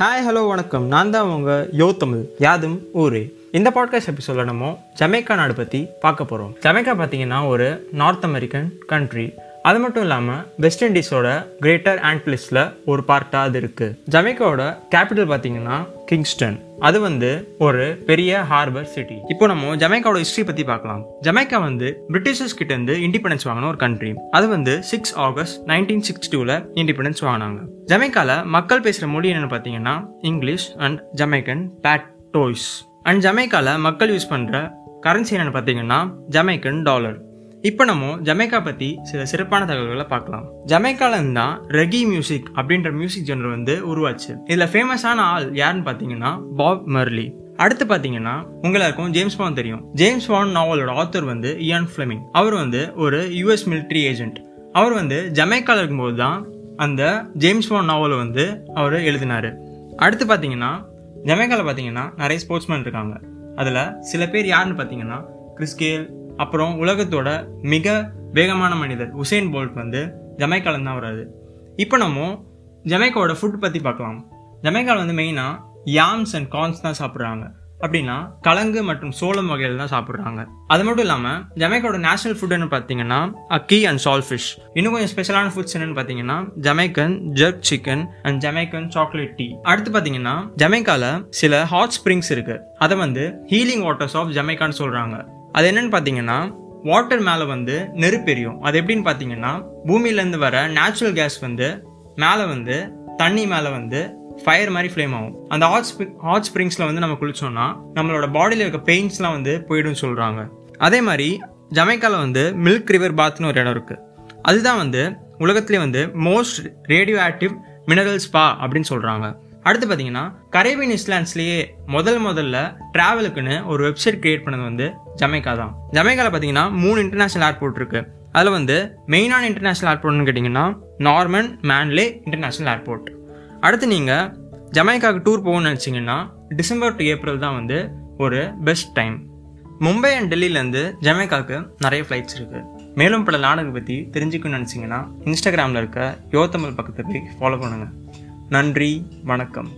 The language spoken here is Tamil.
ஹாய் ஹலோ வணக்கம். நான் தான் அவங்க யோ தமிழ் யாதும் ஊரே. இந்த பாட்காஸ்ட் எபிசோட நம்ம ஜமைக்கா நாடு பற்றி பார்க்க போகிறோம் ஜமைக்கா பார்த்தீங்கன்னா ஒரு நார்த் அமெரிக்கன் கண்ட்ரி அது மட்டும் இல்லாமல் வெஸ்ட் இண்டீஸோட கிரேட்டர் ஆண்ட்லிஸ்டில் ஒரு பார்ட்டாக அது இருக்குது ஜமைக்காவோட கேபிட்டல் பார்த்தீங்கன்னா கிங்ஸ்டன் அது வந்து ஒரு பெரிய ஹார்பர் சிட்டி இப்போ நம்ம ஜமைக்காவோட ஹிஸ்ட்ரி பற்றி பார்க்கலாம். ஜமைக்கா வந்து பிரிட்டிஷர்ஸ் கிட்ட இருந்து இண்டிபெண்டன்ஸ் வாங்கின ஒரு கண்ட்ரி அது வந்து சிக்ஸ் ஆகஸ்ட் நைன்டீன் சிக்ஸ்டி டூவில் இண்டிபெண்டன்ஸ் வாங்கினாங்க. ஜமைக்கால மக்கள் பேசுகிற மொழி என்னன்னு பார்த்தீங்கன்னா English and Jamaican patois and ஜமைக்கால மக்கள் யூஸ் பண்ணுற கரன்சி என்னன்னு பார்த்தீங்கன்னா ஜமைக்கன் டாலர் இப்போ நம்ம ஜமேக்கா பற்றி சில சிறப்பான தகவல்களை பார்க்கலாம். ஜமைக்கால தான் ரெகி மியூசிக் அப்படின்ற மியூசிக் ஜெனர் வந்து உருவாச்சு. இதில் ஃபேமஸான ஆள் யாருன்னு பார்த்தீங்கன்னா பாப் மர்லி. அடுத்து பார்த்தீங்கன்னா உங்களுக்கும் ஜேம்ஸ் பான் தெரியும். ஜேம்ஸ் பான் நாவலோட ஆத்தர் வந்து இயான் ஃபிளமிங் அவர் வந்து ஒரு யூஎஸ் மிலிட்ரி ஏஜென்ட் அவர் வந்து ஜமைக்கால இருக்கும்போது தான் அந்த ஜேம்ஸ் பான் நாவலை வந்து அவர் எழுதினாரு. அடுத்து பார்த்தீங்கன்னா ஜமேக்காவில் பார்த்தீங்கன்னா நிறைய ஸ்போர்ட்ஸ்மேன் இருக்காங்க. அதில் சில பேர் யாருன்னு பார்த்தீங்கன்னா கிறிஸ்கேல் அப்புறம் உலகத்தோட மிக வேகமான மனிதர் உசேன் போல்ட் வந்து ஜமைக்கால தான் வராது இப்போ நம்ம ஜமைக்காவோட ஃபுட் பற்றி பார்க்கலாம். ஜமைக்கால வந்து மெயினாக யாம்ஸ் அண்ட் கார்ன்ஸ் தான் சாப்பிட்றாங்க. அப்படின்னா கலங்கு மற்றும் சோளம் வகையில் தான் சாப்பிட்றாங்க. அது மட்டும் இல்லாமல் ஜமைக்காவோட நேஷனல் ஃபுட்னு பார்த்தீங்கன்னா அக்கி அண்ட் சால் ஃபிஷ் இன்னும் கொஞ்சம் ஸ்பெஷலான ஃபுட்ஸ் என்னன்னு பார்த்தீங்கன்னா Jamaican jerk chicken and Jamaican chocolate tea அடுத்து பார்த்தீங்கன்னா ஜமைக்கால சில ஹாட் ஸ்ப்ரிங்ஸ் இருக்கு. அதை வந்து ஹீலிங் வாட்டர்ஸ் ஆஃப் ஜமைக்கான்னு சொல்கிறாங்க அது என்னன்னு பார்த்தீங்கன்னா வாட்டர் மேலே வந்து நெருப்பெரியும் அது எப்படின்னு பார்த்தீங்கன்னா பூமியிலேருந்து வர நேச்சுரல் கேஸ் வந்து மேலே வந்து தண்ணி மேலே வந்து ஃபயர் மாதிரி ஃப்ளேம் ஆகும். அந்த ஹாட் ஹாட் ஸ்ப்ரிங்ஸில் வந்து நம்ம குளிச்சோம்னா நம்மளோட பாடியில் இருக்க பெயின்ஸ்லாம் வந்து போயிடும் சொல்கிறாங்க அதே மாதிரி ஜமைக்காவில் வந்து மில்க் ரிவர் பாத்னு ஒரு இடம் இருக்குது அதுதான் வந்து உலகத்திலே வந்து most radioactive mineral spa அப்படின்னு சொல்கிறாங்க அடுத்து பார்த்தீங்கன்னா கரேபியன் இஸ்லாண்ட்ஸ்லேயே முதல் முதல்ல ட்ராவலுக்குன்னு ஒரு வெப்சைட் கிரியேட் பண்ணது வந்து ஜமைக்கா தான். ஜமைக்கால பார்த்தீங்கன்னா மூணு இன்டர்நேஷனல் ஏர்போர்ட் இருக்கு. அதில் வந்து மெயினான இன்டர்நேஷனல் ஏர்போர்ட்னு கேட்டிங்கன்னா நார்மன் மேன்லே இன்டர்நேஷனல் ஏர்போர்ட் அடுத்து நீங்கள் ஜமைக்காவுக்கு டூர் போகணும்னு நினச்சிங்கன்னா டிசம்பர் டு ஏப்ரல் தான் வந்து ஒரு பெஸ்ட் டைம் மும்பை அண்ட் டெல்லியிலேருந்து ஜமைக்காவுக்கு நிறைய ஃப்ளைட்ஸ் இருக்குது மேலும் பல நாடுகள் பற்றி தெரிஞ்சுக்கணும்னு நினச்சிங்கன்னா இன்ஸ்டாகிராமில் இருக்க யோத்தமிழ் பக்கத்தை போய் ஃபாலோ பண்ணுங்கள் நன்றி வணக்கம்.